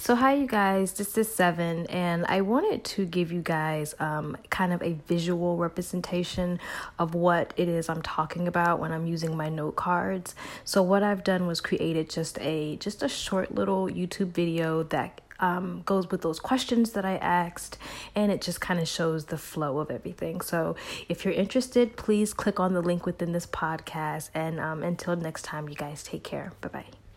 So, hi, you guys. This is Seven, and I wanted to give you guys um, kind of a visual representation of what it is I'm talking about when I'm using my note cards. So, what I've done was created just a just a short little YouTube video that um, goes with those questions that I asked, and it just kind of shows the flow of everything. So, if you're interested, please click on the link within this podcast. And um, until next time, you guys take care. Bye bye.